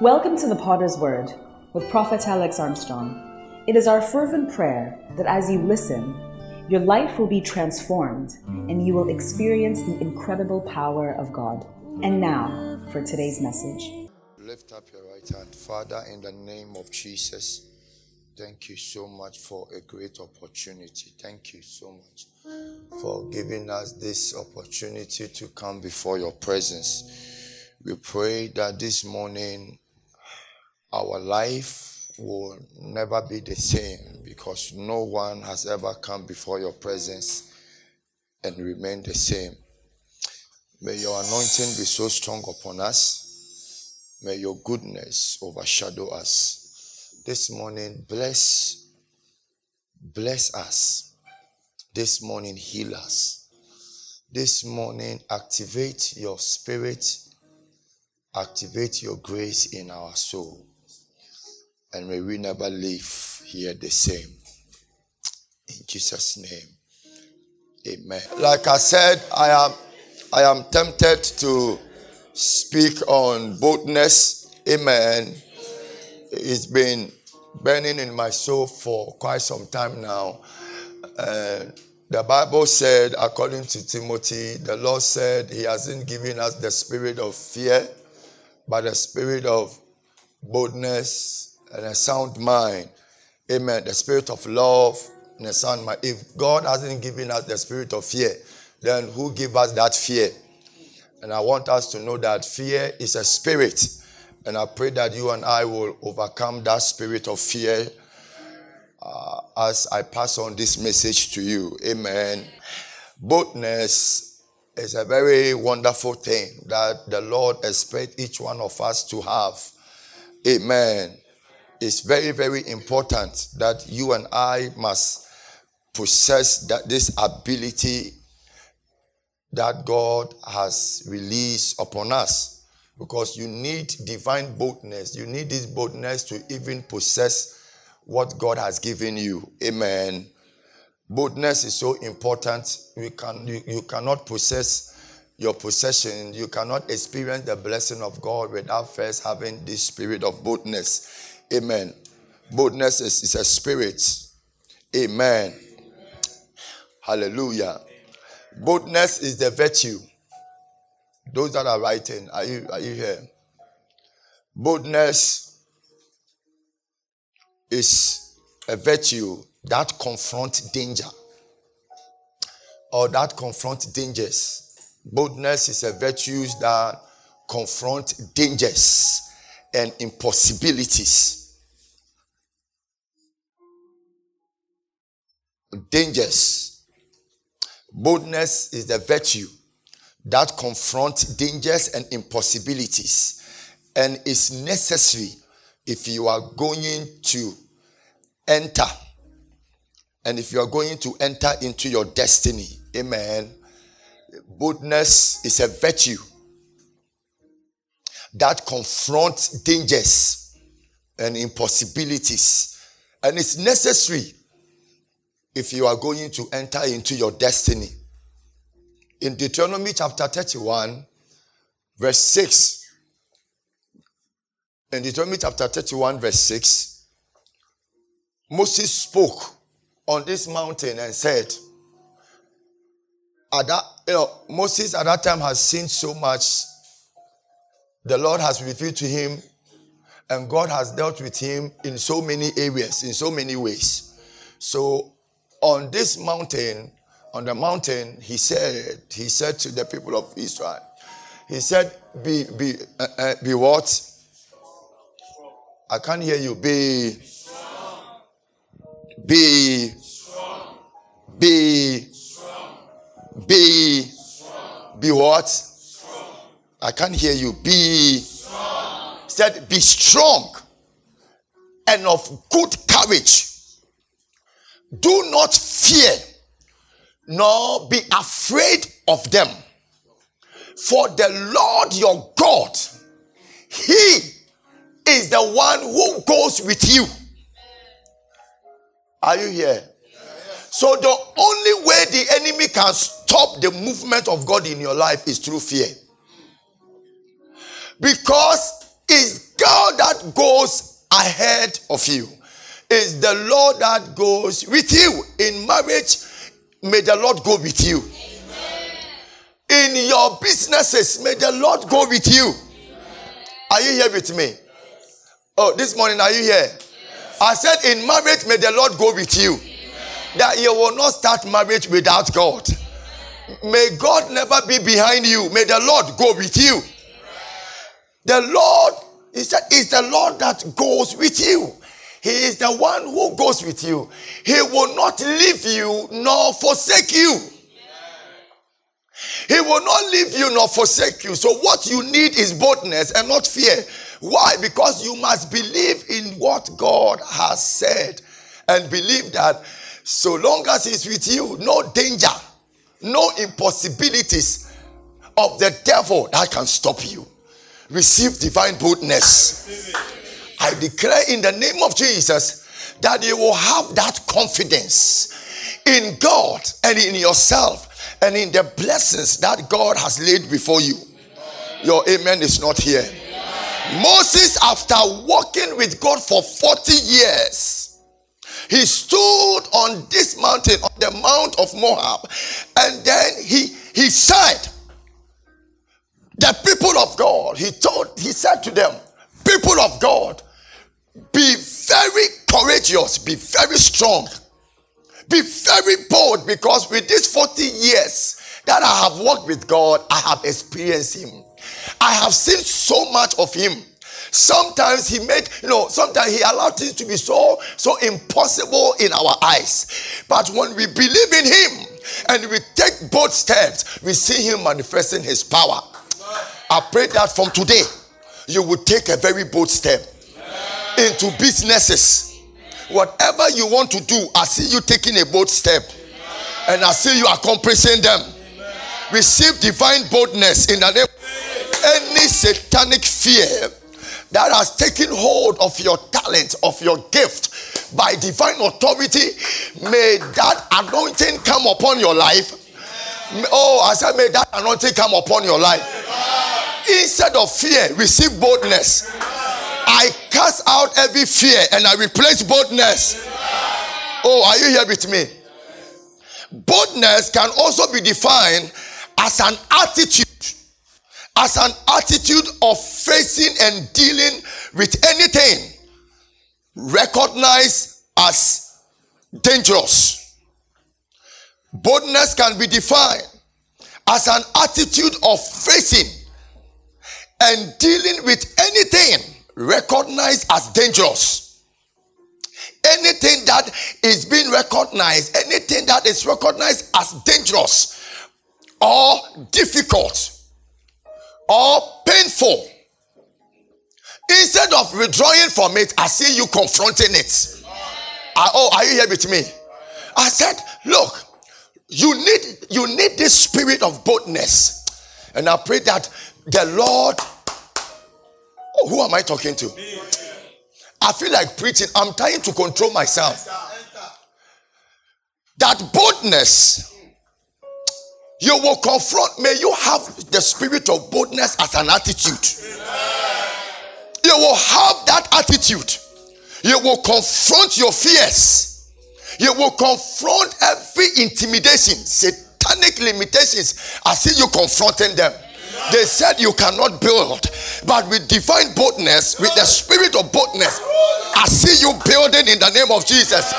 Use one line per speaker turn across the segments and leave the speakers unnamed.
Welcome to the Potter's Word with Prophet Alex Armstrong. It is our fervent prayer that as you listen, your life will be transformed and you will experience the incredible power of God. And now for today's message.
Lift up your right hand. Father, in the name of Jesus, thank you so much for a great opportunity. Thank you so much for giving us this opportunity to come before your presence. We pray that this morning our life will never be the same because no one has ever come before your presence and remain the same. May your anointing be so strong upon us. May your goodness overshadow us. This morning, bless, bless us this morning, heal us. This morning, activate your spirit, activate your grace in our soul. And may we never live here the same. In Jesus' name. Amen. Like I said, I am I am tempted to speak on boldness. Amen. It's been burning in my soul for quite some time now. And the Bible said, according to Timothy, the Lord said He hasn't given us the spirit of fear, but the spirit of boldness and a sound mind. Amen. The spirit of love and a sound mind. If God hasn't given us the spirit of fear, then who give us that fear? And I want us to know that fear is a spirit. And I pray that you and I will overcome that spirit of fear uh, as I pass on this message to you. Amen. Boldness is a very wonderful thing that the Lord expects each one of us to have. Amen. It's very, very important that you and I must possess that this ability that God has released upon us. Because you need divine boldness. You need this boldness to even possess what God has given you. Amen. Boldness is so important. You, can, you, you cannot possess your possession. You cannot experience the blessing of God without first having this spirit of boldness. Amen. Boldness is, is a spirit. Amen. Hallelujah. Boldness is the virtue. Those that are writing, are you, are you here? Boldness is a virtue that confronts danger or that confronts dangers. Boldness is a virtue that confronts dangers and impossibilities. Dangers. Boldness is the virtue that confronts dangers and impossibilities and is necessary if you are going to enter and if you are going to enter into your destiny, amen. Boldness is a virtue that confront dangers and impossibilities, and it's necessary if you are going to enter into your destiny. In Deuteronomy chapter 31, verse 6, in Deuteronomy chapter 31, verse 6, Moses spoke on this mountain and said, at that, you know, Moses at that time has seen so much. The Lord has revealed to him, and God has dealt with him in so many areas, in so many ways. So, on this mountain, on the mountain, he said, he said to the people of Israel, he said, "Be, be, uh, uh, be what? I can't hear you. Be. Be. Be. Be. Be what? I can't hear you. Be. Said, be strong and of good courage. Do not fear, nor be afraid of them. For the Lord your God, He is the one who goes with you. Are you here? So the only way the enemy can stop the movement of God in your life is through fear. Because it's God that goes ahead of you. It's the Lord that goes with you. In marriage, may the Lord go with you. Amen. In your businesses, may the Lord go with you. Are you here with me? Oh, this morning, are you here? I said, in marriage, may the Lord go with you. That you will not start marriage without God. May God never be behind you. May the Lord go with you. The Lord, he said, is the Lord that goes with you. He is the one who goes with you. He will not leave you nor forsake you. He will not leave you nor forsake you. So, what you need is boldness and not fear. Why? Because you must believe in what God has said and believe that so long as He's with you, no danger, no impossibilities of the devil that can stop you. Receive divine boldness. I declare in the name of Jesus that you will have that confidence in God and in yourself and in the blessings that God has laid before you. Your amen is not here. Moses, after walking with God for 40 years, he stood on this mountain, on the Mount of Moab, and then he, he said, The people of God, he told, he said to them, People of God, be very courageous, be very strong, be very bold, because with these 40 years that I have walked with God, I have experienced Him. I have seen so much of him. Sometimes he made, you know, sometimes he allowed things to be so, so impossible in our eyes. But when we believe in him and we take bold steps, we see him manifesting his power. I pray that from today, you will take a very bold step into businesses. Whatever you want to do, I see you taking a bold step. And I see you accomplishing them. Receive divine boldness in the name any satanic fear that has taken hold of your talent, of your gift by divine authority, may that anointing come upon your life. Oh, I said, may that anointing come upon your life. Instead of fear, receive boldness. I cast out every fear and I replace boldness. Oh, are you here with me? Boldness can also be defined as an attitude as an attitude of facing and dealing with anything recognized as dangerous. Boldness can be defined as an attitude of facing and dealing with anything recognized as dangerous. Anything that is being recognized, anything that is recognized as dangerous or difficult or painful. Instead of withdrawing from it, I see you confronting it. I, oh, are you here with me? I said, look, you need you need this spirit of boldness. And I pray that the Lord. Oh, who am I talking to? I feel like preaching. I'm trying to control myself. That boldness you will confront, may you have the spirit of boldness as an attitude. You will have that attitude. You will confront your fears. You will confront every intimidation, satanic limitations. I see you confronting them. They said you cannot build, but with divine boldness, with the spirit of boldness, I see you building in the name of Jesus.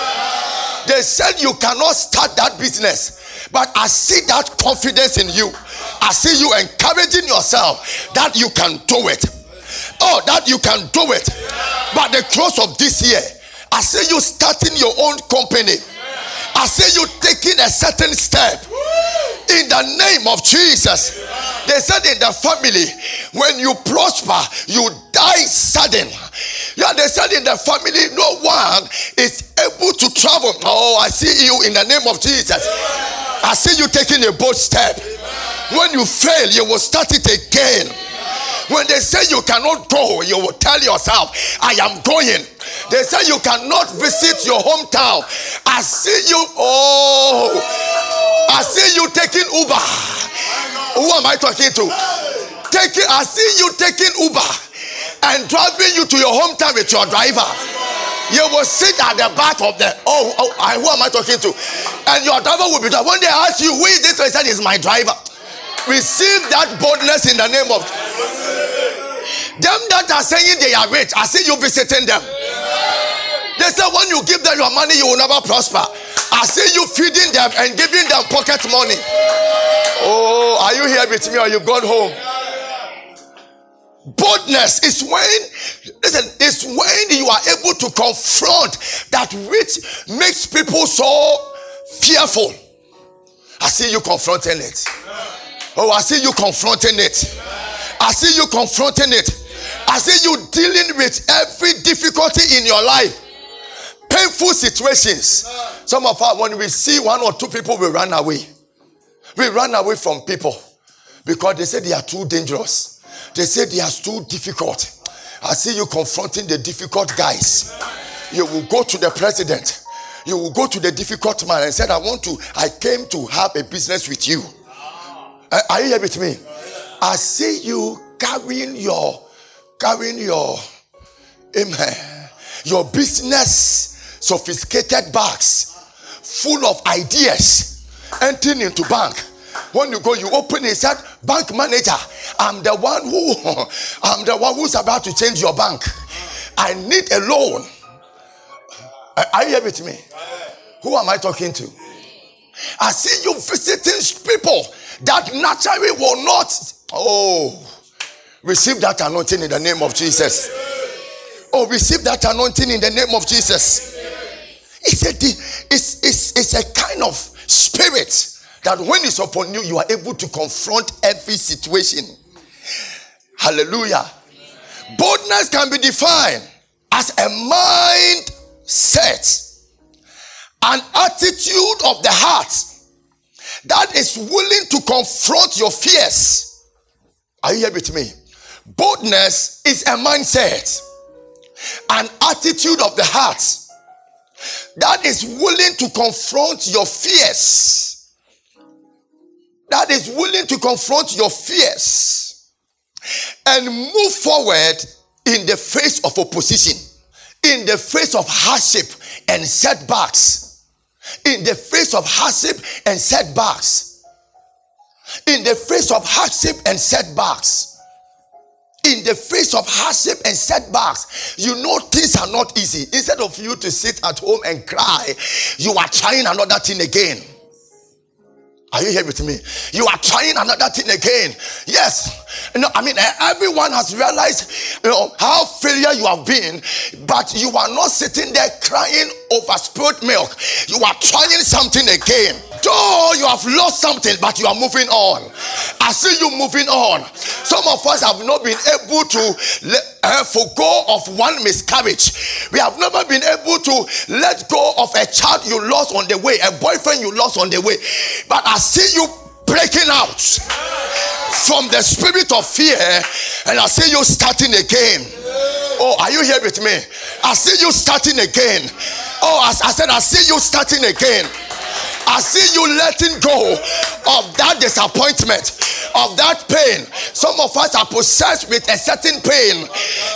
They said you cannot start that business, but I see that confidence in you. I see you encouraging yourself that you can do it. Oh, that you can do it. But the close of this year, I see you starting your own company. I see you taking a certain step in the name of Jesus. They said in the family, when you prosper, you die sudden. Yeah, they said in the family, no one is able to travel. Oh, I see you in the name of Jesus. I see you taking a bold step. When you fail, you will start it again. When they say you cannot go, you will tell yourself, I am going. They say you cannot visit your hometown. I see you. Oh, I see you taking Uber. Who am I talking to? Taking, I see you taking Uber. and driving you to your hometown with your driver. You will sit at the back of the oh, oh who am I talking to? And your driver will be there. When they ask you, who is this? I said, is my driver. Receive that boldness in the name of them that are saying they are rich. I see you visiting them. They say when you give them your money, you will never prosper. I see you feeding them and giving them pocket money. Oh, are you here with me or you've gone home? Boldness is when, listen, it's when you are able to confront that which makes people so fearful. I see you confronting it. Oh, I see you confronting it. I see you confronting it. I see you dealing with every difficulty in your life. Painful situations. Some of us, when we see one or two people, we run away. We run away from people because they say they are too dangerous. They say they are too difficult. I see you confronting the difficult guys. You will go to the president. You will go to the difficult man and said, I want to, I came to have a business with you. Uh, are you here with me? I see you carrying your, carrying your, amen, your business sophisticated bags full of ideas entering into bank when you go, you open it, said, Bank manager, I'm the one who I'm the one who's about to change your bank. I need a loan. Are you here with me? Who am I talking to? I see you visiting people that naturally will not. Oh, receive that anointing in the name of Jesus. Oh, receive that anointing in the name of Jesus. It's a, it's, it's, it's a kind of spirit that when it's upon you, you are able to confront every situation. Hallelujah. Boldness can be defined as a mind set, an attitude of the heart that is willing to confront your fears. Are you here with me? Boldness is a mindset, an attitude of the heart that is willing to confront your fears. That is willing to confront your fears and move forward in the face of opposition, in the face of hardship and setbacks, in the face of hardship and setbacks, in the face of hardship and setbacks. In the face of hardship and setbacks, you know things are not easy. Instead of you to sit at home and cry, you are trying another thing again. Are you here with me? You are trying another thing again. Yes. You know, I mean, eh, everyone has realized you know, how failure you have been, but you are not sitting there crying over spilled milk. You are trying something again. Though you have lost something, but you are moving on. I see you moving on. Some of us have not been able to let, uh, forego of one miscarriage. We have never been able to let go of a child you lost on the way, a boyfriend you lost on the way. But I see you breaking out from the spirit of fear, and I see you starting again. Oh, are you here with me? I see you starting again. Oh, I, I said, I see you starting again. I see you letting go of that disappointment, of that pain. Some of us are possessed with a certain pain,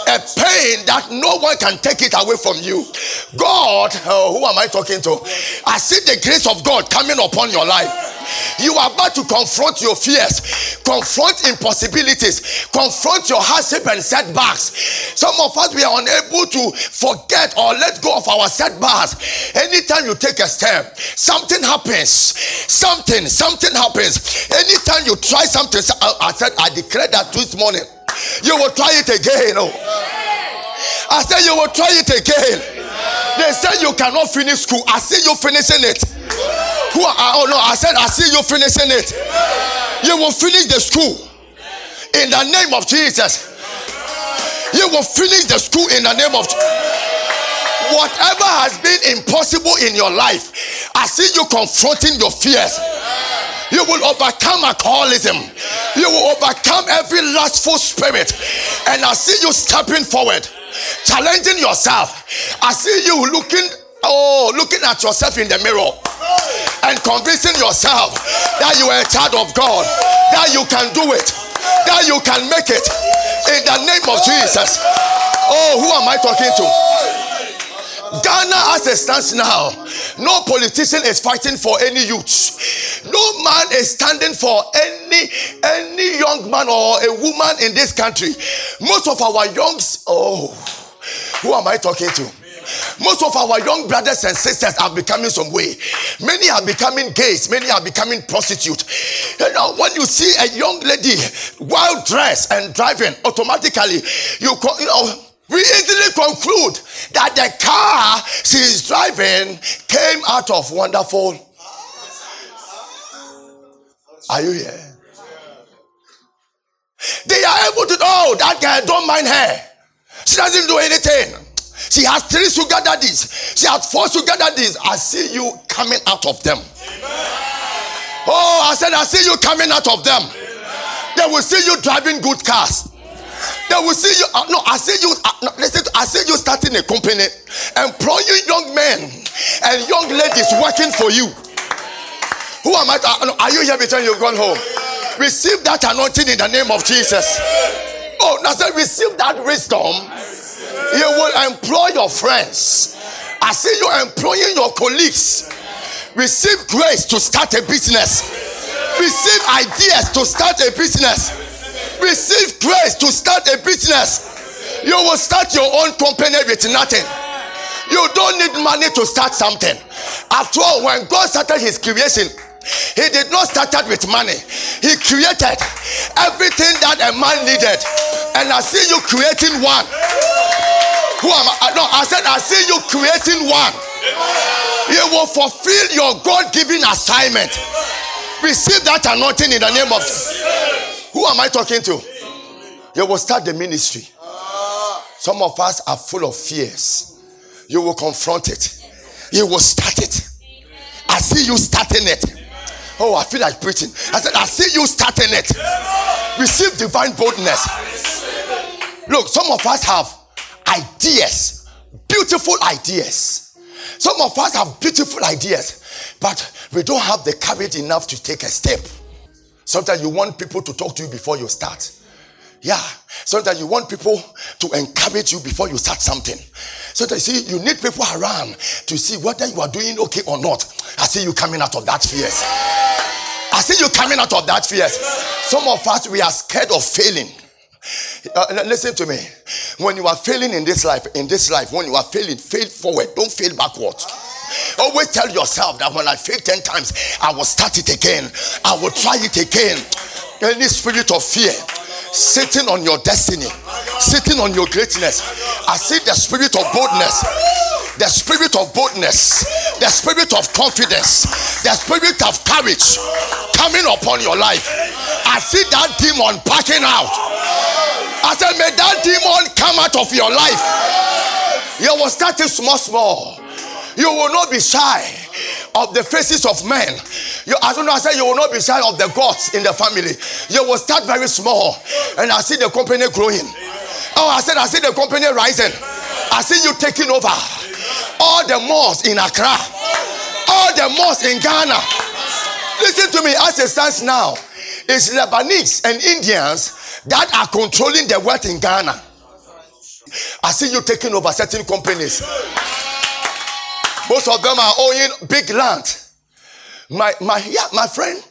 a pain that no one can take it away from you. God, oh, who am I talking to? I see the grace of God coming upon your life. You are about to confront your fears, confront impossibilities, confront your hardship and setbacks. Some of us we are unable to forget or let go of our setbacks. Anytime you take a step, something happens. Something, something happens. Anytime you try something, I said, I declare that this morning, you will try it again. Oh. I said, you will try it again. They said you cannot finish school. I see you finishing it. Who are, oh no, I said I see you finishing it. You will finish the school in the name of Jesus. You will finish the school in the name of Whatever has been impossible in your life, I see you confronting your fears. You will overcome alcoholism. You will overcome every lustful spirit. And I see you stepping forward challenging yourself. I see you looking, oh, looking at yourself in the mirror and convincing yourself that you are a child of God, that you can do it. that you can make it in the name of Jesus. Oh, who am I talking to? Ghana as it stands now, no politician is fighting for any youth. No man is standing for any any young man or a woman in this country. Most of our youngs, oh, who am I talking to? Most of our young brothers and sisters are becoming some way. Many are becoming gays. Many are becoming prostitutes. You know, when you see a young lady well dressed and driving, automatically you, call, you know we easily conclude that the car she is driving came out of wonderful. Are you here? They are able to know that girl don't mind her. She doesn't do anything. She has three sugar daddies. She has four sugar daddies. I see you coming out of them. Oh, I said, I see you coming out of them. They will see you driving good cars. They will see you. Uh, no, I see you. Uh, no, listen, I see you starting a company, employing young men and young ladies working for you. Who am I? Uh, no, are you here before you've gone home? Receive that anointing in the name of Jesus. Oh, now say receive that wisdom. You will employ your friends. I see you employing your colleagues. Receive grace to start a business. Receive ideas to start a business receive grace to start a business. You will start your own company with nothing. You don't need money to start something. After all, when God started his creation, he did not start it with money. He created everything that a man needed. And I see you creating one. Who am I? No, I said I see you creating one. You will fulfill your God-given assignment. Receive that anointing in the name of who am I talking to? You will start the ministry. Some of us are full of fears. You will confront it. You will start it. I see you starting it. Oh, I feel like preaching. I said, I see you starting it. Receive divine boldness. Look, some of us have ideas, beautiful ideas. Some of us have beautiful ideas, but we don't have the courage enough to take a step. Sometimes you want people to talk to you before you start. Yeah. Sometimes you want people to encourage you before you start something. So you see, you need people around to see whether you are doing okay or not. I see you coming out of that fears. I see you coming out of that fears. Some of us we are scared of failing. Uh, listen to me. When you are failing in this life, in this life, when you are failing, fail forward. Don't fail backwards. Always tell yourself that when I fail 10 times, I will start it again. I will try it again. Any spirit of fear sitting on your destiny, sitting on your greatness. I see the spirit of boldness, the spirit of boldness, the spirit of confidence, the spirit of courage coming upon your life. I see that demon backing out. I said, May that demon come out of your life. You will start it small, small. You will not be shy of the faces of men. You, as soon as I say you will not be shy of the gods in the family. You will start very small, and I see the company growing. Oh, I said I see the company rising. I see you taking over all the malls in Accra, all the malls in Ghana. Listen to me. As it stands now, it's Lebanese and Indians that are controlling the wealth in Ghana. I see you taking over certain companies. Most of them are owning big land. My my yeah, my friend,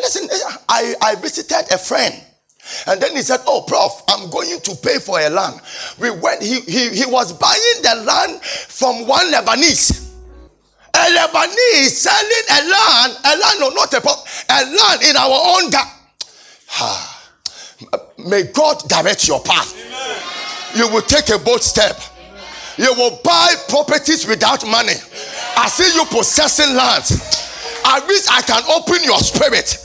listen, I, I visited a friend. And then he said, Oh, Prof, I'm going to pay for a land. We went, he, he, he was buying the land from one Lebanese. A Lebanese selling a land, a land, no, not a prop, a land in our own. Ga- May God direct your path. Amen. You will take a bold step. You will buy properties without money. I see you possessing lands. I wish I can open your spirit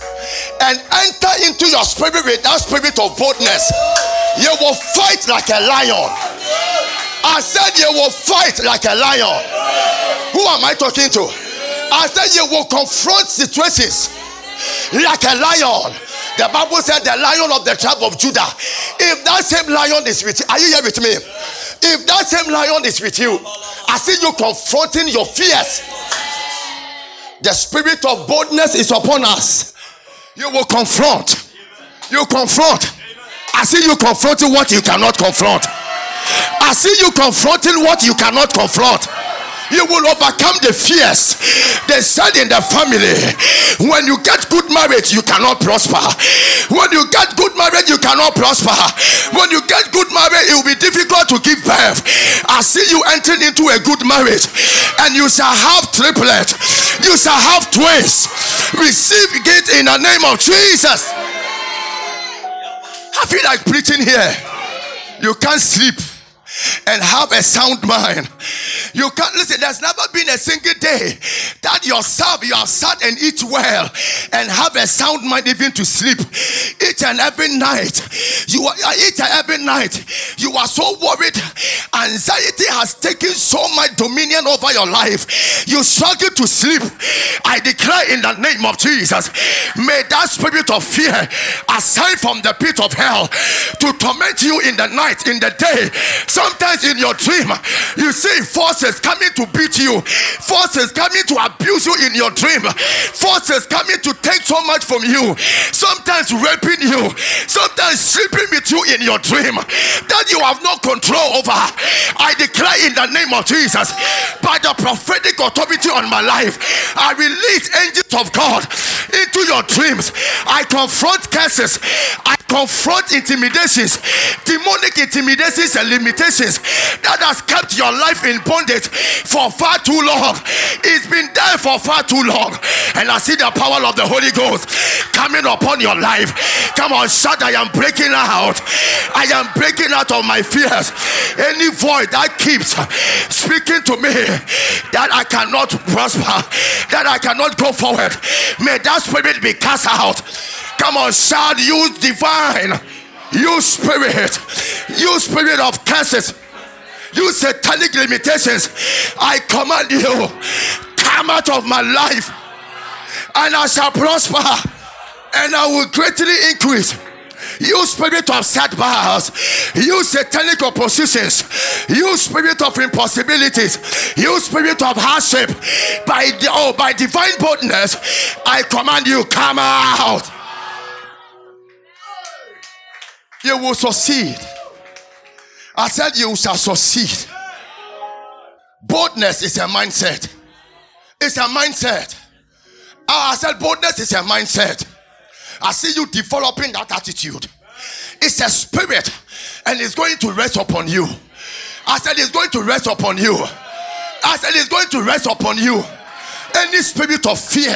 and enter into your spirit with that spirit of boldness. You will fight like a lion. I said you will fight like a lion. Who am I talking to? I said you will confront situations like a lion. The Bible said the lion of the tribe of Judah. If that same lion is with you, are you here with me? If that same lion is with you, I see you confronting your fears. The spirit of boldness is upon us. You will confront. You confront. I see you confronting what you cannot confront. I see you confronting what you cannot confront you will overcome the fears. They said in the family, when you get good marriage, you cannot prosper. When you get good marriage, you cannot prosper. When you get good marriage, it will be difficult to give birth. I see you entering into a good marriage, and you shall have triplets, you shall have twins. Receive it in the name of Jesus. I feel like preaching here. You can't sleep and have a sound mind. You can't listen, there's never been a single day that yourself you have sat and eat well and have a sound mind even to sleep. Each and every night, you are uh, each and every night, you are so worried. Anxiety has taken so much dominion over your life. You struggle to sleep. I declare in the name of Jesus, may that spirit of fear aside from the pit of hell to torment you in the night, in the day. Some Sometimes in your dream, you see forces coming to beat you, forces coming to abuse you in your dream, forces coming to take so much from you, sometimes raping you, sometimes sleeping with you in your dream that you have no control over. I declare in the name of Jesus, by the prophetic authority on my life, I release angels of God into your dreams. I confront curses, I confront intimidations, demonic intimidations and limitations that has kept your life in bondage for far too long. It's been there for far too long. And I see the power of the Holy Ghost coming upon your life. Come on, shout, I am breaking out. I am breaking out of my fears. Any voice that keeps speaking to me that I cannot prosper, that I cannot go forward, may that spirit be cast out. Come on, shout, you divine. You spirit, you spirit of curses, you satanic limitations, I command you, come out of my life, and I shall prosper, and I will greatly increase. You spirit of setbacks, you satanic oppositions, you spirit of impossibilities, you spirit of hardship, by the oh by divine boldness, I command you, come out you will succeed. I said you shall succeed. Boldness is a mindset. It's a mindset. I said boldness is a mindset. I see you developing that attitude. It's a spirit and it's going to rest upon you. I said it's going to rest upon you. I said it's going to rest upon you any spirit of fear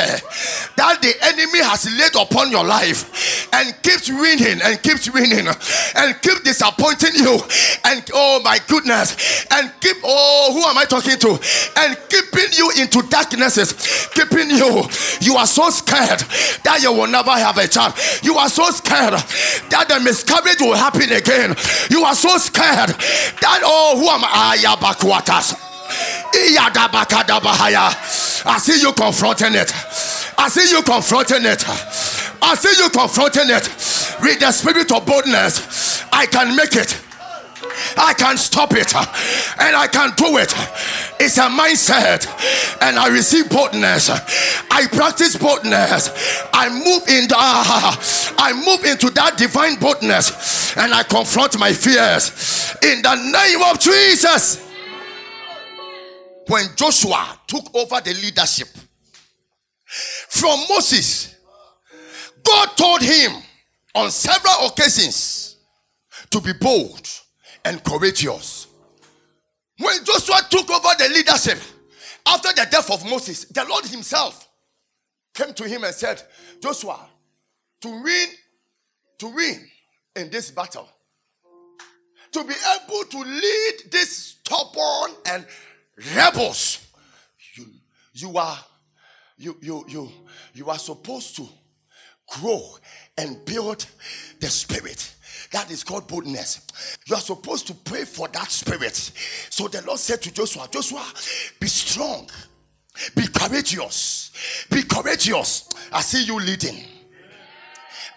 that the enemy has laid upon your life and keeps winning and keeps winning and keep disappointing you and oh my goodness and keep oh who am I talking to? And keeping you into darknesses keeping you. You are so scared that you will never have a child. You are so scared that the miscarriage will happen again. You are so scared that oh who am I? Ayabakwatas I see you confronting it. I see you confronting it. I see you confronting it with the spirit of boldness. I can make it. I can stop it and I can do it. It's a mindset, and I receive boldness. I practice boldness. I move in the, I move into that divine boldness and I confront my fears in the name of Jesus when Joshua took over the leadership from Moses, God told him on several occasions to be bold and courageous. When Joshua took over the leadership after the death of Moses, the Lord Himself came to him and said, Joshua, to win, to win in this battle, to be able to lead this stubborn and rebels. You, you are you you you you are supposed to grow and build the spirit. That is called boldness. You are supposed to pray for that spirit. So the Lord said to Joshua, Joshua, be strong, be courageous, be courageous. I see you leading.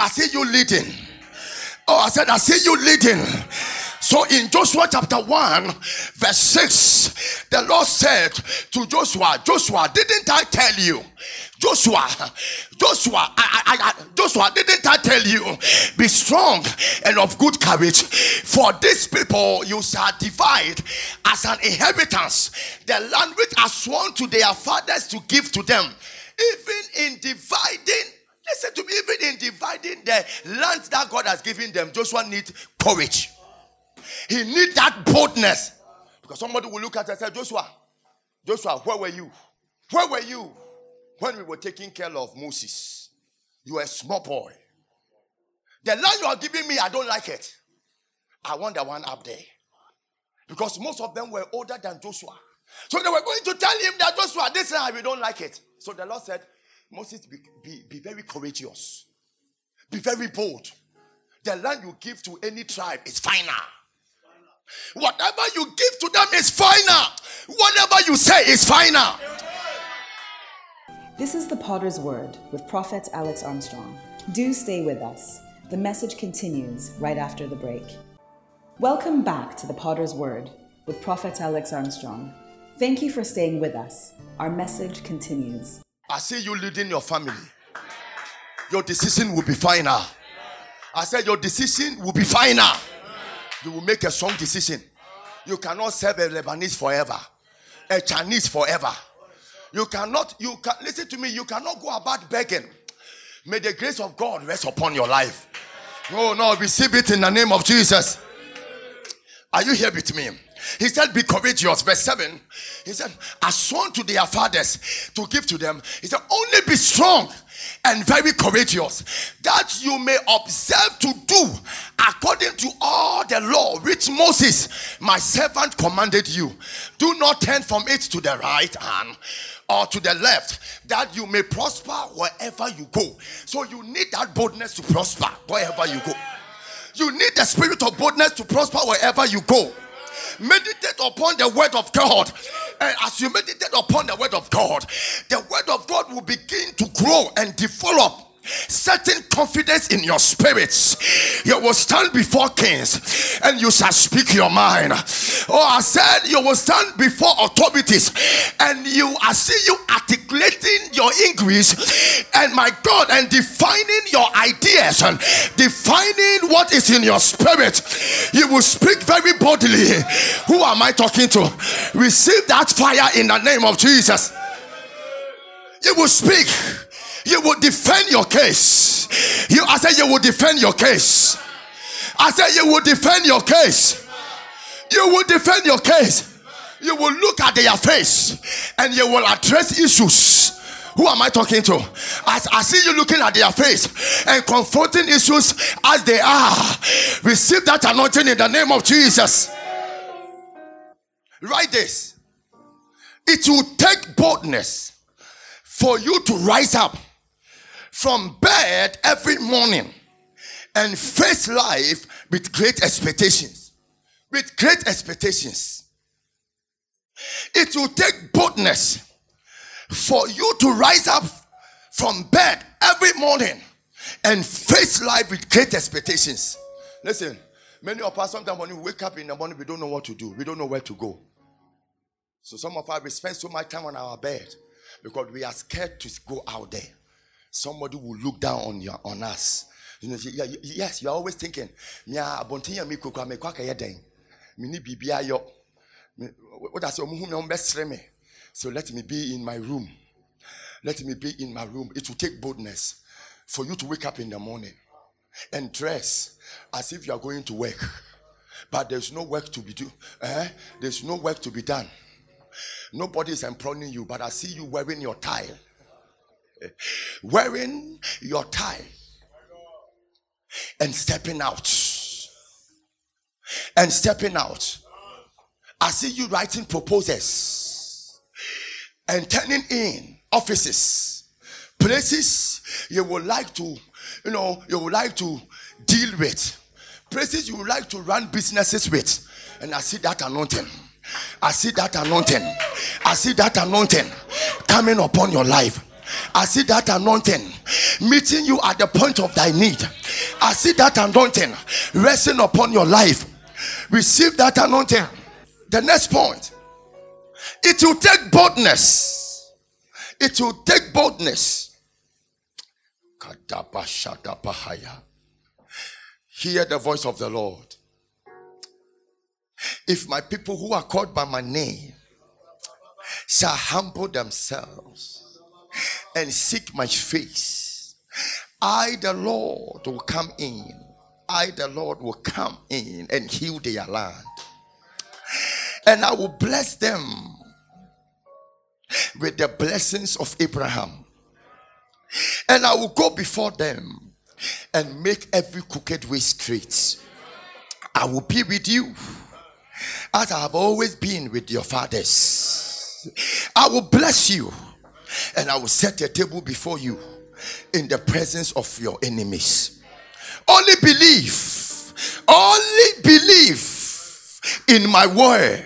I see you leading. Oh, I said, I see you leading. So in Joshua chapter 1, verse 6, the Lord said to Joshua, Joshua, didn't I tell you? Joshua, Joshua, I, I, I, Joshua, didn't I tell you, be strong and of good courage? For these people you shall divide as an inheritance the land which I sworn to their fathers to give to them. Even in dividing, listen to me, even in dividing the land that God has given them, Joshua needs courage. He needs that boldness. Because somebody will look at it and say, Joshua, Joshua, where were you? Where were you? when we were taking care of Moses, you were a small boy. The land you are giving me, I don't like it. I want the one up there. Because most of them were older than Joshua. So they were going to tell him that Joshua, this land, we don't like it. So the Lord said, Moses, be, be, be very courageous, be very bold. The land you give to any tribe is final. Whatever you give to them is final. Whatever you say is final.
This is the Potter's Word with Prophet Alex Armstrong. Do stay with us. The message continues right after the break. Welcome back to the Potter's Word with Prophet Alex Armstrong. Thank you for staying with us. Our message continues.
I see you leading your family. Your decision will be final. I said, Your decision will be final. You will make a strong decision. You cannot serve a Lebanese forever, a Chinese forever you cannot, you can listen to me, you cannot go about begging. May the grace of God rest upon your life. No, no, receive it in the name of Jesus. Are you here with me? He said, Be courageous. Verse 7. He said, As sworn to their fathers to give to them. He said, Only be strong and very courageous, that you may observe to do according to all the law which Moses, my servant, commanded you. Do not turn from it to the right hand or to the left, that you may prosper wherever you go. So you need that boldness to prosper wherever you go. You need the spirit of boldness to prosper wherever you go. Meditate upon the word of God. And as you meditate upon the word of God, the word of God will begin to grow and develop certain confidence in your spirits. You will stand before kings and you shall speak your mind. Oh, I said you will stand before authorities and you I see you articulating your English and my God and defining your ideas and defining what is in your spirit. You will speak very boldly. Who am I talking to? Receive that fire in the name of Jesus. You will speak you will defend your case. You, I said, you will defend your case. I said, you will defend your case. You will defend your case. You will look at their face and you will address issues. Who am I talking to? I see you looking at their face and confronting issues as they are. Receive that anointing in the name of Jesus. Write this. It will take boldness for you to rise up from bed every morning and face life with great expectations. With great expectations. It will take boldness for you to rise up from bed every morning and face life with great expectations. Listen, many of us sometimes when we wake up in the morning, we don't know what to do, we don't know where to go. So some of us we spend so much time on our bed because we are scared to go out there somebody will look down on your on us. You know, yes, you're always thinking, yeah, abontinya mi kokwa me kaya den. Me ni bibia yo. What I say, me. So let me be in my room. Let me be in my room. It will take boldness for you to wake up in the morning and dress as if you are going to work. But there's no work to be do. Eh? There's no work to be done. Nobody is employing you, but I see you wearing your tie wearing your tie and stepping out. And stepping out. I see you writing proposals and turning in offices, places you would like to, you know, you would like to deal with, places you would like to run businesses with. And I see that anointing. I see that anointing. I see that anointing coming upon your life. I see that anointing meeting you at the point of thy need. I see that anointing resting upon your life. Receive that anointing. The next point. It will take boldness. It will take boldness. Hear the voice of the Lord. If my people who are called by my name shall humble themselves and seek my face, I, the Lord, will come in. I, the Lord, will come in and heal their land. And I will bless them with the blessings of Abraham. And I will go before them and make every crooked way straight. I will be with you as I have always been with your fathers. I will bless you and I will set a table before you in the presence of your enemies. Only believe, only believe in my word,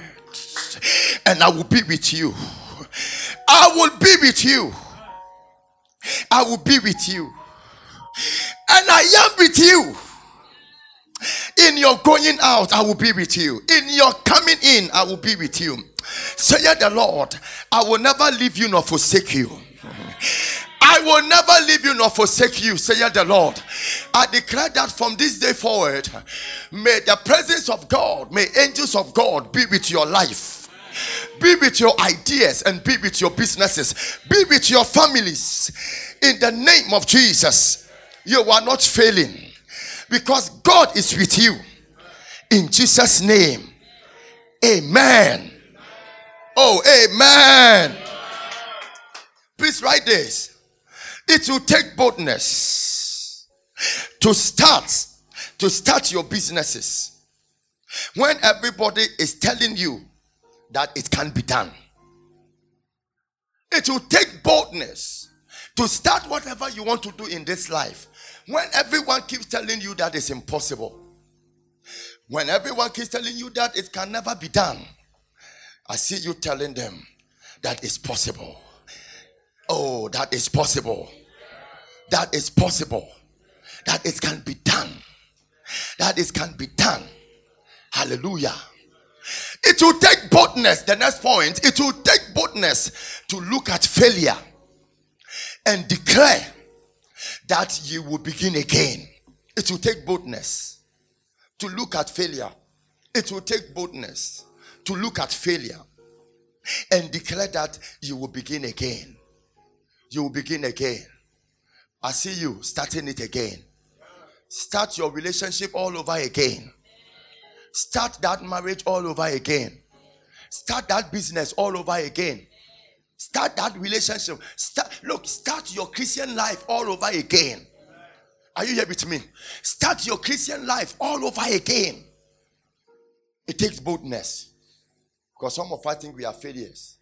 and I will be with you. I will be with you. I will be with you. And I am with you. In your going out, I will be with you. In your coming in, I will be with you. Say the Lord, I will never leave you nor forsake you. I will never leave you nor forsake you, say the Lord. I declare that from this day forward, may the presence of God, may angels of God be with your life. Be with your ideas and be with your businesses. Be with your families. In the name of Jesus, you are not failing because God is with you. In Jesus' name, amen. Oh, amen. Please write this. It will take boldness to start to start your businesses when everybody is telling you that it can be done. It will take boldness to start whatever you want to do in this life when everyone keeps telling you that it's impossible, when everyone keeps telling you that it can never be done, I see you telling them that it's possible. Oh, that is possible. That is possible. That it can be done. That it can be done. Hallelujah. It will take boldness. The next point, it will take boldness to look at failure and declare that you will begin again. It will take boldness to look at failure. It will take boldness to look at failure and declare that you will begin again. You will begin again. I see you starting it again. Start your relationship all over again. Start that marriage all over again. Start that business all over again. Start that relationship. Start, look, start your Christian life all over again. Are you here with me? Start your Christian life all over again. It takes boldness. Because some of us think we are failures.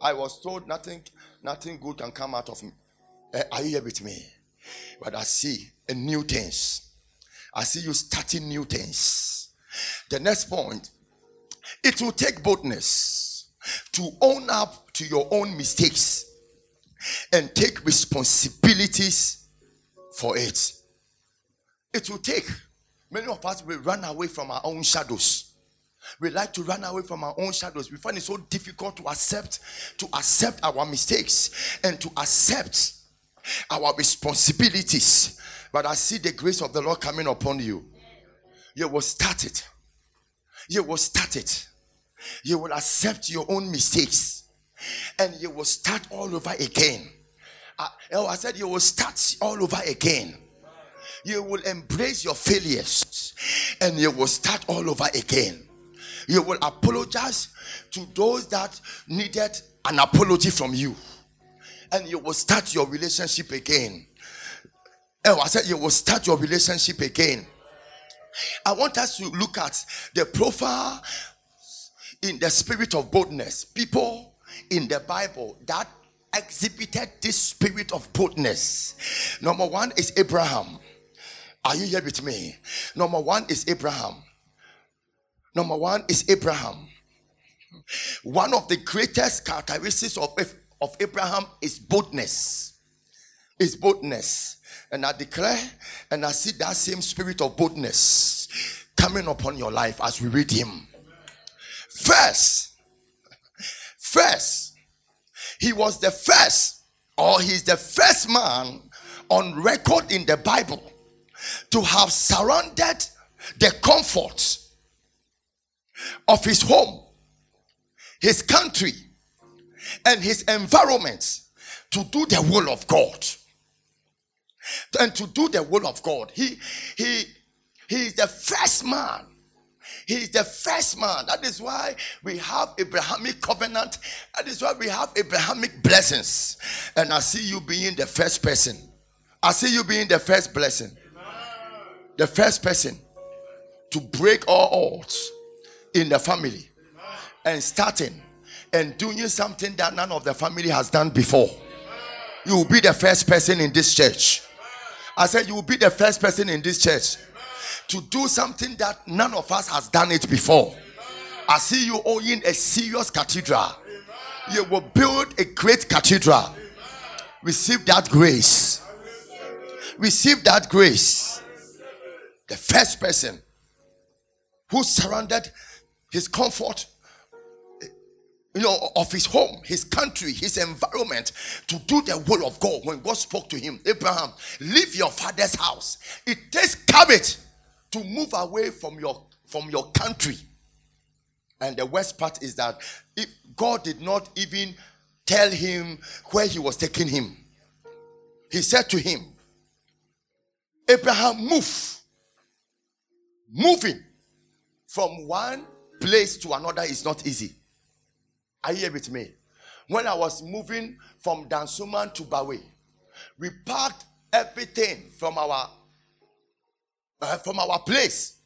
I was told nothing, nothing good can come out of me. Uh, are you here with me? But I see a new things. I see you starting new things. The next point, it will take boldness to own up to your own mistakes and take responsibilities for it. It will take. Many of us will run away from our own shadows. We like to run away from our own shadows. We find it so difficult to accept to accept our mistakes and to accept our responsibilities. But I see the grace of the Lord coming upon you. You will start it. You will start it you will accept your own mistakes and you will start all over again. Uh, oh, I said you will start all over again. You will embrace your failures and you will start all over again. You will apologize to those that needed an apology from you. And you will start your relationship again. Oh, I said you will start your relationship again. I want us to look at the profile in the spirit of boldness. People in the Bible that exhibited this spirit of boldness. Number one is Abraham. Are you here with me? Number one is Abraham. Number one is Abraham. One of the greatest characteristics of, of Abraham is boldness. Is boldness. And I declare and I see that same spirit of boldness coming upon your life as we read him. First, first, he was the first, or he's the first man on record in the Bible to have surrounded the comforts of his home, his country, and his environment to do the will of God. And to do the will of God. He he he is the first man. He is the first man. That is why we have Abrahamic covenant. That is why we have Abrahamic blessings. And I see you being the first person. I see you being the first blessing. The first person to break all odds in the family and starting and doing something that none of the family has done before. You will be the first person in this church. I said, You will be the first person in this church to do something that none of us has done it before. I see you owning a serious cathedral. You will build a great cathedral. Receive that grace. Receive that grace. The first person who surrounded his comfort you know, of his home, his country, his environment to do the will of God. When God spoke to him, Abraham, leave your father's house. It takes courage to move away from your from your country. And the worst part is that if God did not even tell him where he was taking him. He said to him, Abraham, move. Moving from one place to another is not easy. Are you here with me? When I was moving from Dansoman to Gbawe, we packed everything from our uh, from our place.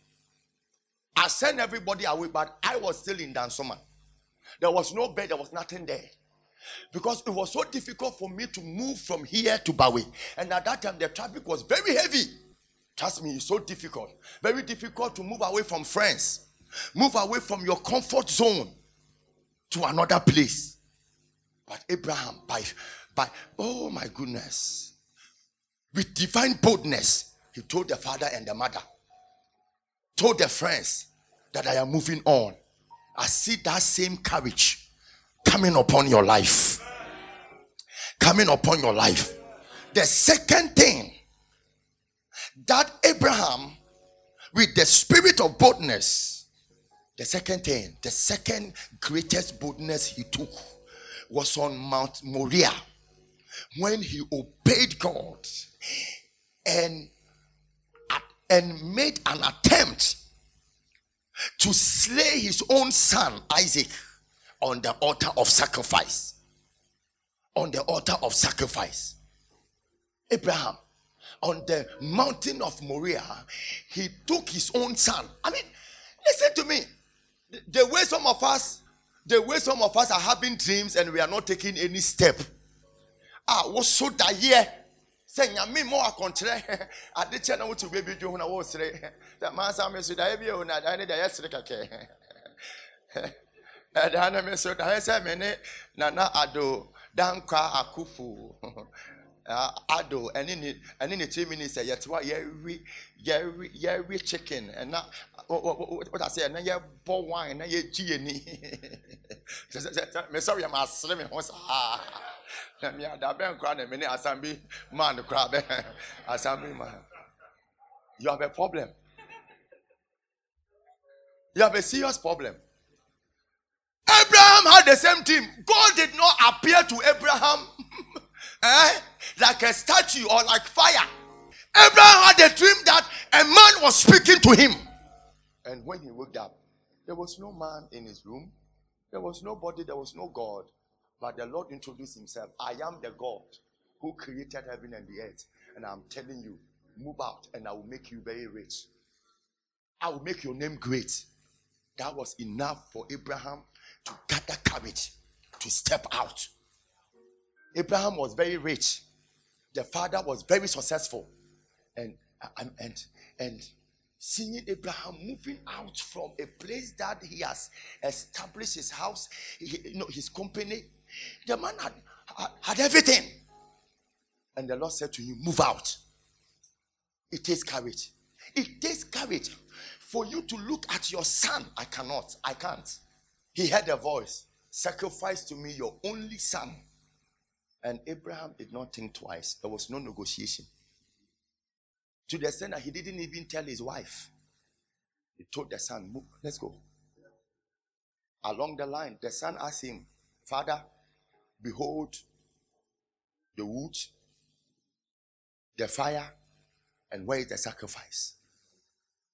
I sent everybody away, but I was still in Dansoman. There was no bed, there was nothing there. Because it was so difficult for me to move from here to Gbawe. And at that time, the traffic was very heavy. Trust me, it's so difficult. Very difficult to move away from friends, move away from your comfort zone to another place. But Abraham, by, by oh my goodness, with divine boldness, he told the father and the mother, told the friends that I am moving on. I see that same courage coming upon your life. Coming upon your life. The second thing that Abraham, with the spirit of boldness, the second thing, the second greatest boldness he took was on Mount Moriah when he obeyed God and, and made an attempt to slay his own son Isaac on the altar of sacrifice. On the altar of sacrifice. Abraham, on the mountain of Moriah, he took his own son. I mean, listen to me the way some of us, the way some of us are having dreams and we are not taking any step. Ah, what's so that year? Say, Yami mo akontre. Ade che na wotu baby dwo na wo sere. That man sa me so na da ne da yesere kake. Da na me so da yesere me ne na na ado dankwa akufu. Uh, ado ɛne ne ɛne ne three minutes ɛ yɛte yeah, yɛwi yɛwi yɛwi chicken ɛna wɔta sɛ ɛna yɛbɔ wine na yɛgyi yɛ ni mesɔre yɛ ma asere me ho saa na mi ada bɛn kora na mi ne asan bi man kora bɛ asan bi man you have a problem you have a serious problem. Abraham had the same team. God did not appear to Abraham eh, like a statue or like fire. Abraham had a dream that a man was speaking to him. And when he woke up, there was no man in his room, there was nobody, there was no God. But the Lord introduced himself I am the God who created heaven and the earth. And I'm telling you, move out and I will make you very rich. I will make your name great. That was enough for Abraham to gather courage to step out Abraham was very rich. The father was very successful. And and and, and seeing Abraham moving out from a place that he has established his house, you know, his company, the man had, had, had everything. And the Lord said to him, Move out. It takes courage. It takes courage For you to look at your son, I cannot. I can't. He heard a voice Sacrifice to me your only son. And Abraham did not think twice. There was no negotiation. To the extent that he didn't even tell his wife. He told the son, let's go. Along the line, the son asked him, Father, behold the wood, the fire, and where is the sacrifice?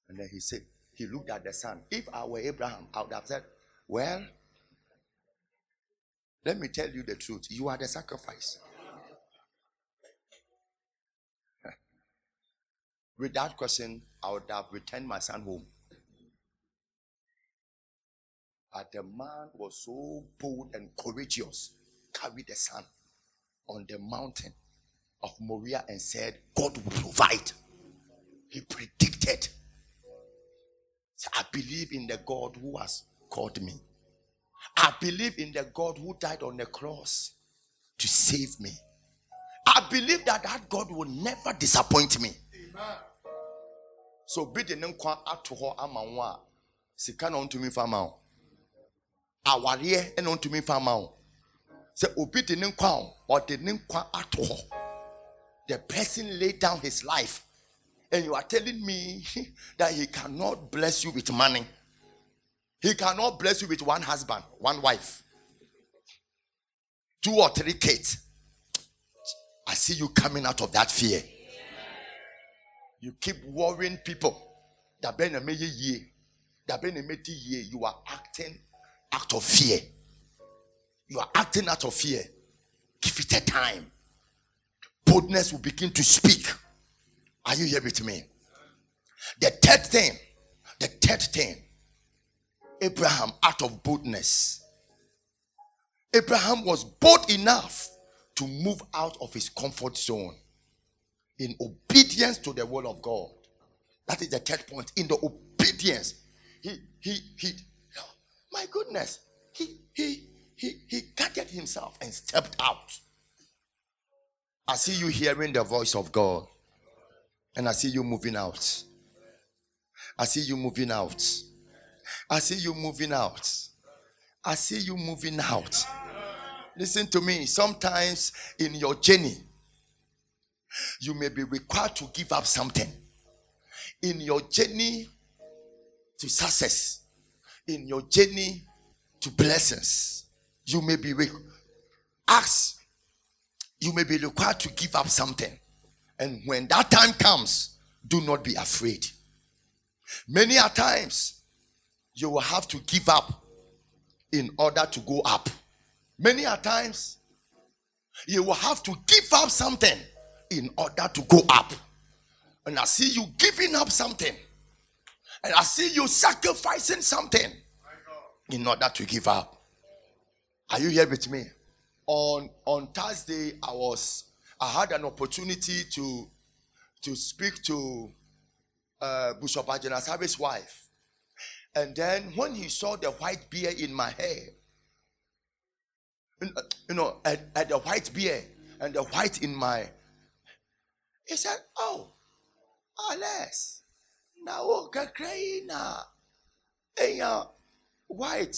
And then he said, he looked at the son. If I were Abraham, I would have said, Well, let me tell you the truth. You are the sacrifice. With that question, I would have returned my son home. But the man was so bold and courageous, carried the son on the mountain of Moriah and said, God will provide. He predicted. So I believe in the God who has called me. I believe in the God who died on the cross to save me. I believe that that God will never disappoint me. Amen. So be the name ato hɔ ama wo a sika na ɔntumi fa ma wo awareɛ na ɔntumi fa ma wo sɛ obi de ne nkwa a ɔde ne nkwa ato hɔ the person laid down his life and you are telling me that he cannot bless you with money he cannot bless you with one husband, one wife, two or three kids. I see you coming out of that fear. You keep worrying people. You are acting out of fear. You are acting out of fear. Give it a time. Boldness will begin to speak. Are you here with me? The third thing, the third thing Abraham out of boldness. Abraham was bold enough to move out of his comfort zone in obedience to the word of God. That is the third point. In the obedience, he he he. My goodness, he he he he guarded himself and stepped out. I see you hearing the voice of God, and I see you moving out. I see you moving out. I see you moving out. I see you moving out. Listen to me. Sometimes in your journey, you may be required to give up something. In your journey to success, in your journey to blessings, you may be re- asked, you may be required to give up something. And when that time comes, do not be afraid. Many a times, you will have to give up in order to go up. Many a times, you will have to give up something in order to go up. And I see you giving up something, and I see you sacrificing something in order to give up. Are you here with me? On on Thursday, I was I had an opportunity to to speak to uh, Bishop Agyinasare's wife and then when he saw the white beard in my hair, you know, at, at the white beard and the white in my, he said, "Oh, Alex, now kakrai na, enya white,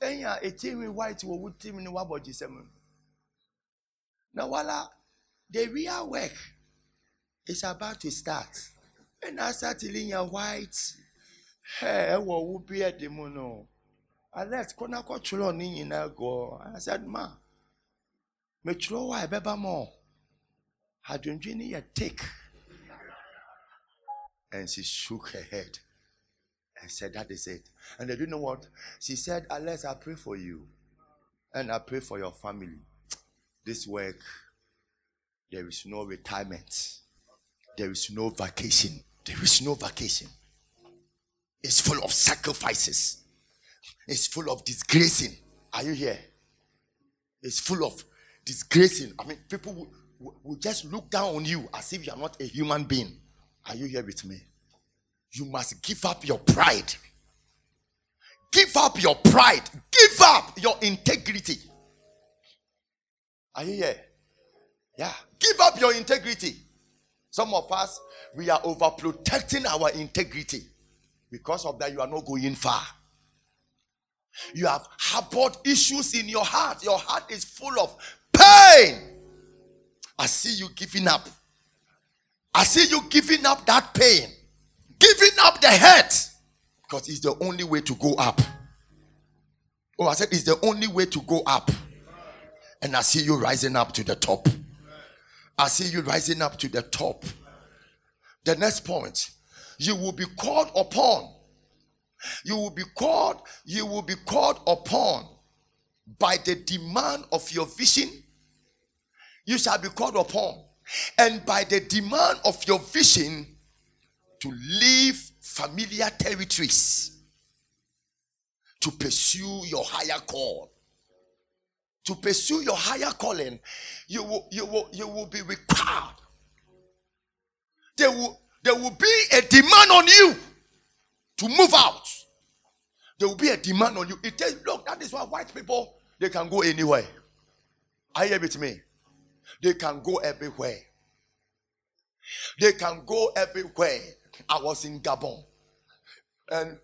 enya etimi white wo wutimi ni waboji semu. Now wala, the real work is about to start, and I start telling you white." Ɛwɔ wo bi ɛde mu no alex kɔ na kɔtwerɛ ne nyinaa gɔɔ i said ma metwerɛ wɔ a ɛbɛba ma adwendwe ne yɛ thick and she shook her head and said that is it. And I do you know what? She said alex i pray for you and i pray for your family this work there is no retirement. There is no vacation. There is no vacation it's full of sacrifices. It's full of disgracing. Are you here? It's full of disgracing. I mean, people will, will, will just look down on you as if you are not a human being. Are you here with me? You must give up your pride. Give up your pride. Give up your integrity. Are you here? Yeah. Give up your integrity. Some of us, we are overprotecting our integrity. Because of that, you are not going far. You have harbored issues in your heart. Your heart is full of pain. I see you giving up. I see you giving up that pain, giving up the hurt, because it's the only way to go up. Oh, I said it's the only way to go up. And I see you rising up to the top. I see you rising up to the top. The next point, you will be called upon. You will be called, you will be called upon by the demand of your vision. You shall be called upon. And by the demand of your vision to leave familiar territories to pursue your higher call to pursue your higher calling, you will, you will, you will be required. There will, there will be a demand on you to move out. There will be a demand on you. It look, that is why white people they can go anywhere. Are you with me? They can go everywhere. They can go everywhere. I was in Gabon and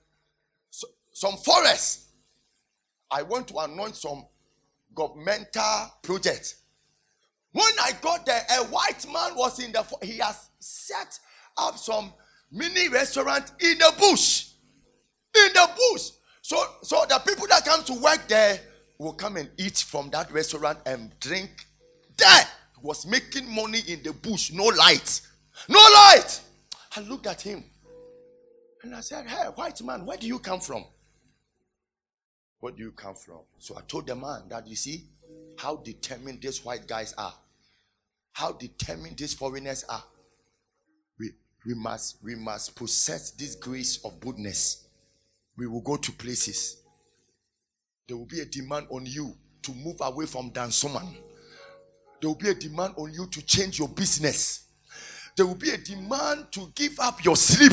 so, some forest. I went to anoint some governmental project. When I got there, a white man was in the. He has set up some mini restaurant in the bush. In the bush. So, so the people that come to work there will come and eat from that restaurant and drink there. He was making money in the bush, no light. No light. I looked at him and I said, Hey, white man, where do you come from? Where do you come from? So I told the man that you see how determined these white guys are, how determined these foreigners are. We, must we must possess this grace of goodness. We will go to places. There will be a demand on you to move away from Dansoman. There will be a demand on you to change your business. There will be a demand to give up your sleep.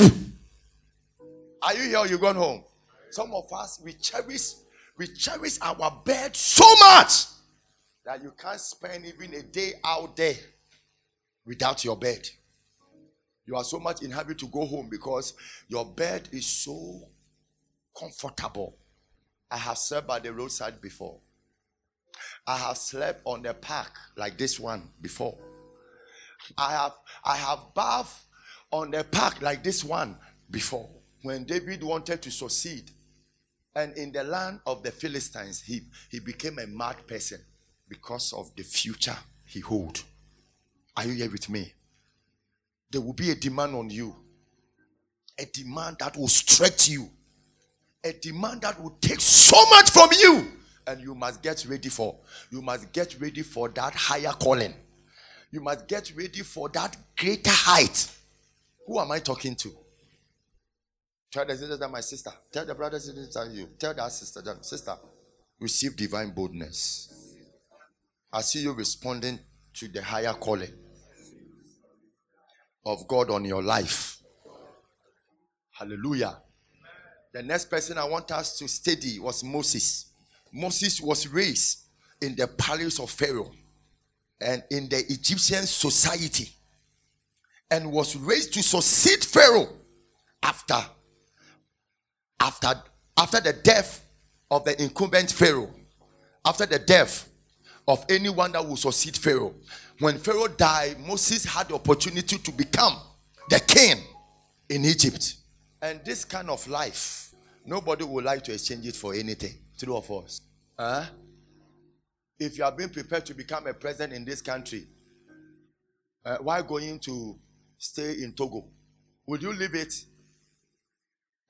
Are you here you gone home? Some of us we cherish we cherish our bed so much that you can't spend even a day out there without your bed. You are so much in habit to go home because your bed is so comfortable. I have slept by the roadside before. I have slept on the park like this one before. I have I have bathed on the park like this one before. When David wanted to succeed, and in the land of the Philistines, he, he became a mad person because of the future he hold. Are you here with me? There will be a demand on you. A demand that will stretch you. A demand that will take so much from you. And you must get ready for. You must get ready for that higher calling. You must get ready for that greater height. Who am I talking to? Tell the sister that my sister. Tell the brother sister that you. Tell that sister that sister. Receive divine boldness. I see you responding to the higher calling of God on your life. Hallelujah. The next person I want us to study was Moses. Moses was raised in the palace of Pharaoh and in the Egyptian society and was raised to succeed Pharaoh after after, after the death of the incumbent Pharaoh, after the death of anyone that will succeed Pharaoh, when Pharaoh died, Moses had the opportunity to become the king in Egypt. And this kind of life, nobody would like to exchange it for anything. True of us. Huh? If you have been prepared to become a president in this country, uh, why going to stay in Togo? Would you leave it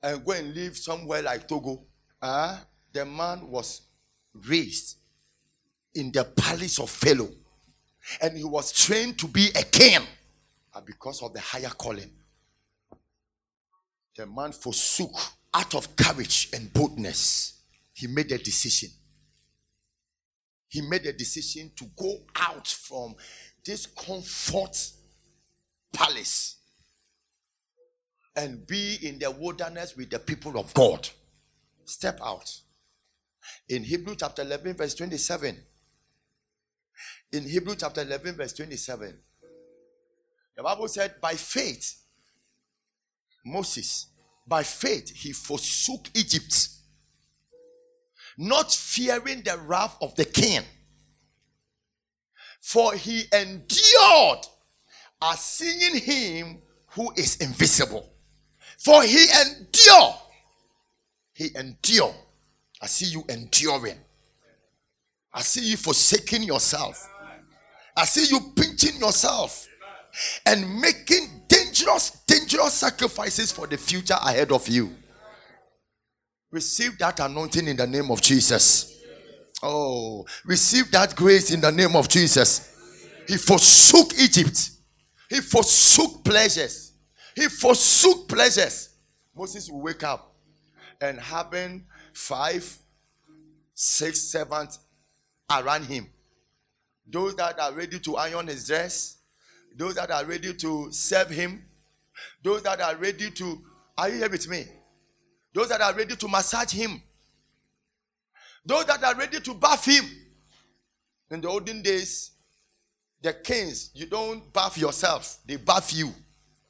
and go and live somewhere like Togo. Uh, the man was raised in the palace of Pharaoh and he was trained to be a king because of the higher calling. The man forsook out of courage and boldness. He made a decision. He made a decision to go out from this comfort palace and be in the wilderness with the people of God. Step out. In Hebrew chapter 11, verse 27. In Hebrew chapter 11, verse 27. The Bible said, by faith, Moses, by faith he forsook Egypt, not fearing the wrath of the king. For he endured as seeing him who is invisible. For he endured. He endured. I see you enduring. I see you forsaking yourself. I see you pinching yourself and making dangerous, dangerous sacrifices for the future ahead of you. Receive that anointing in the name of Jesus. Oh, receive that grace in the name of Jesus. He forsook Egypt, he forsook pleasures, he forsook pleasures. Moses will wake up and having five, six servants around him. Those that are ready to iron his dress, those that are ready to serve him, those that are ready to, are you here with me? Those that are ready to massage him, those that are ready to bath him. In the olden days, the kings, you don't bath yourself, they bath you.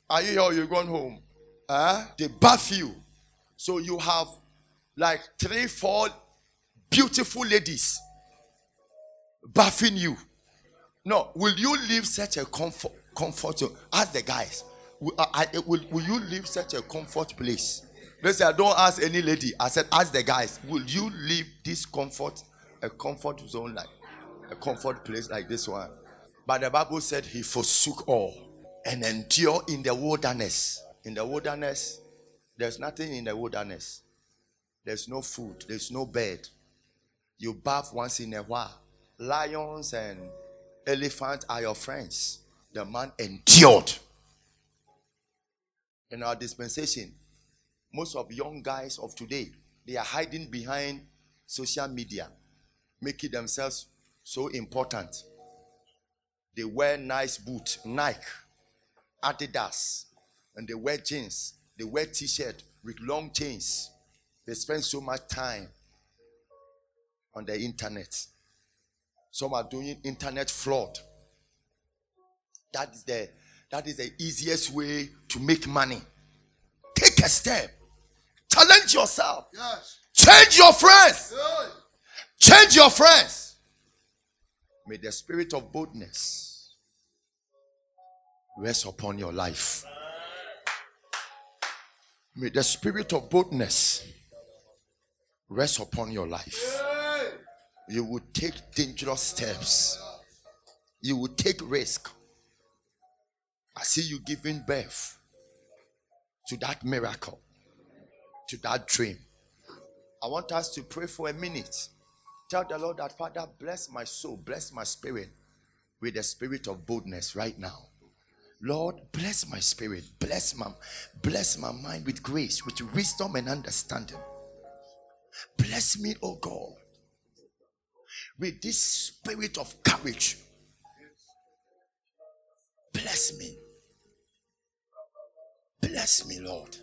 Are you here or you going home? Uh, they bath you. So you have like three, four beautiful ladies bathing you. No, will you leave such a comfort? Comfort. zone? Ask the guys. Will, I, will, will you leave such a comfort place? Listen, I don't ask any lady. I said, ask the guys. Will you leave this comfort, a comfort zone like a comfort place like this one? But the Bible said he forsook all and endured in the wilderness. In the wilderness, there's nothing in the wilderness. There's no food. There's no bed. You bath once in a while. Lions and elephants are your friends. The man endured. In our dispensation, most of young guys of today, they are hiding behind social media, making themselves so important. They wear nice boots, Nike, Adidas, and they wear jeans. They wear t-shirt with long chains. They spend so much time on the internet. Some are doing internet fraud. That is the that is the easiest way to make money. Take a step. Challenge yourself. Yes. Change your friends. Yes. Change your friends. May the spirit of boldness rest upon your life. May the spirit of boldness rest upon your life you will take dangerous steps. You will take risk. I see you giving birth to that miracle, to that dream. I want us to pray for a minute. Tell the Lord that, Father, bless my soul, bless my spirit with the spirit of boldness right now. Lord, bless my spirit, bless my, bless my mind with grace, with wisdom and understanding. Bless me, oh God, with this spirit of courage. Bless me. Bless me, Lord.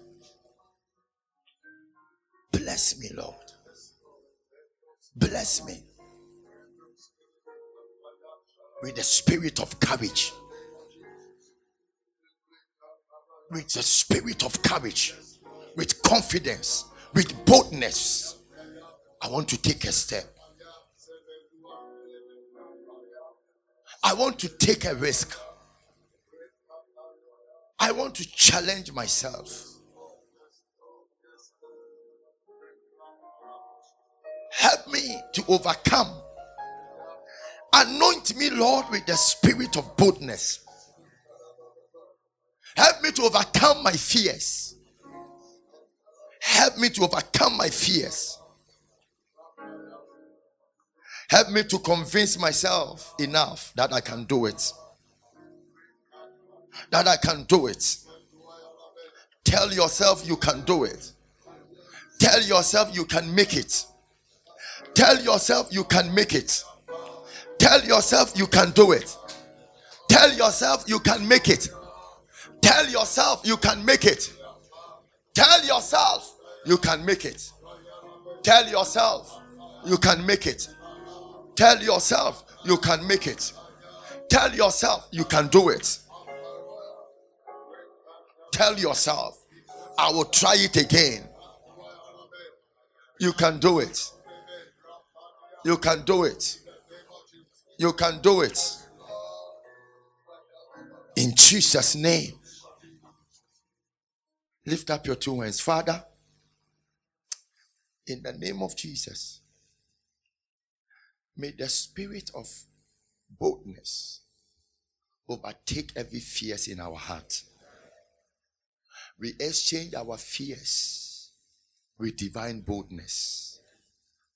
Bless me, Lord. Bless me with the spirit of courage. With the spirit of courage, with confidence, with boldness. I want to take a step. I want to take a risk. I want to challenge myself. Help me to overcome. Anoint me, Lord, with the spirit of boldness. Help me to overcome my fears. Help me to overcome my fears. Help me to convince myself enough that I can do it. That I can do it. Tell yourself you can do it. Tell yourself you can make it. Tell yourself you can make it. Tell yourself you can do it. Tell yourself you can make it. Tell yourself you can make it. Tell yourself you can make it. Tell yourself you can make it. Tell yourself you can make it. Tell yourself you can do it. Tell yourself I will try it again. You can do it. You can do it. You can do it. In Jesus' name. Lift up your two hands. Father, in the name of Jesus, may the spirit of boldness overtake every fears in our heart. We exchange our fears with divine boldness.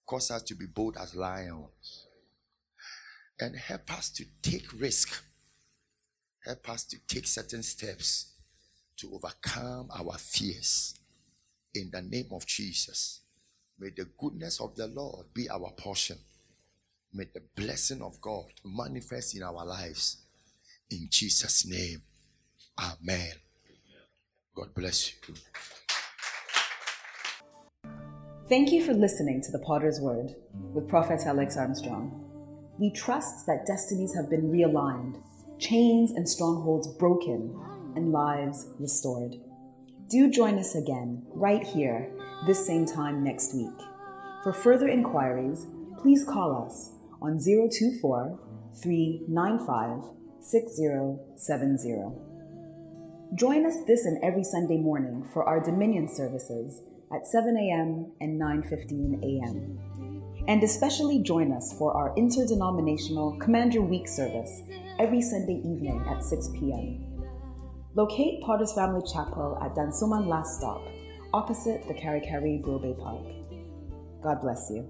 Cause us to be bold as lions. And help us to take risk. Help us to take certain steps to overcome our fears. In the name of Jesus. May the goodness of the Lord be our portion. May the blessing of God manifest in our lives. In Jesus' name. Amen. God bless you.
Thank you for listening to the Potter's Word with Prophet Alex Armstrong. We trust that destinies have been realigned, chains and strongholds broken, and lives restored. Do join us again right here this same time next week. For further inquiries, please call us on 024 395 6070. Join us this and every Sunday morning for our Dominion services at 7 a.m. and 9:15 a.m. And especially join us for our interdenominational Command Your Week service every Sunday evening at 6 p.m. Locate Potter's Family Chapel at Dansoman Last Stop, opposite the Karikari Brobbey Park. God bless you.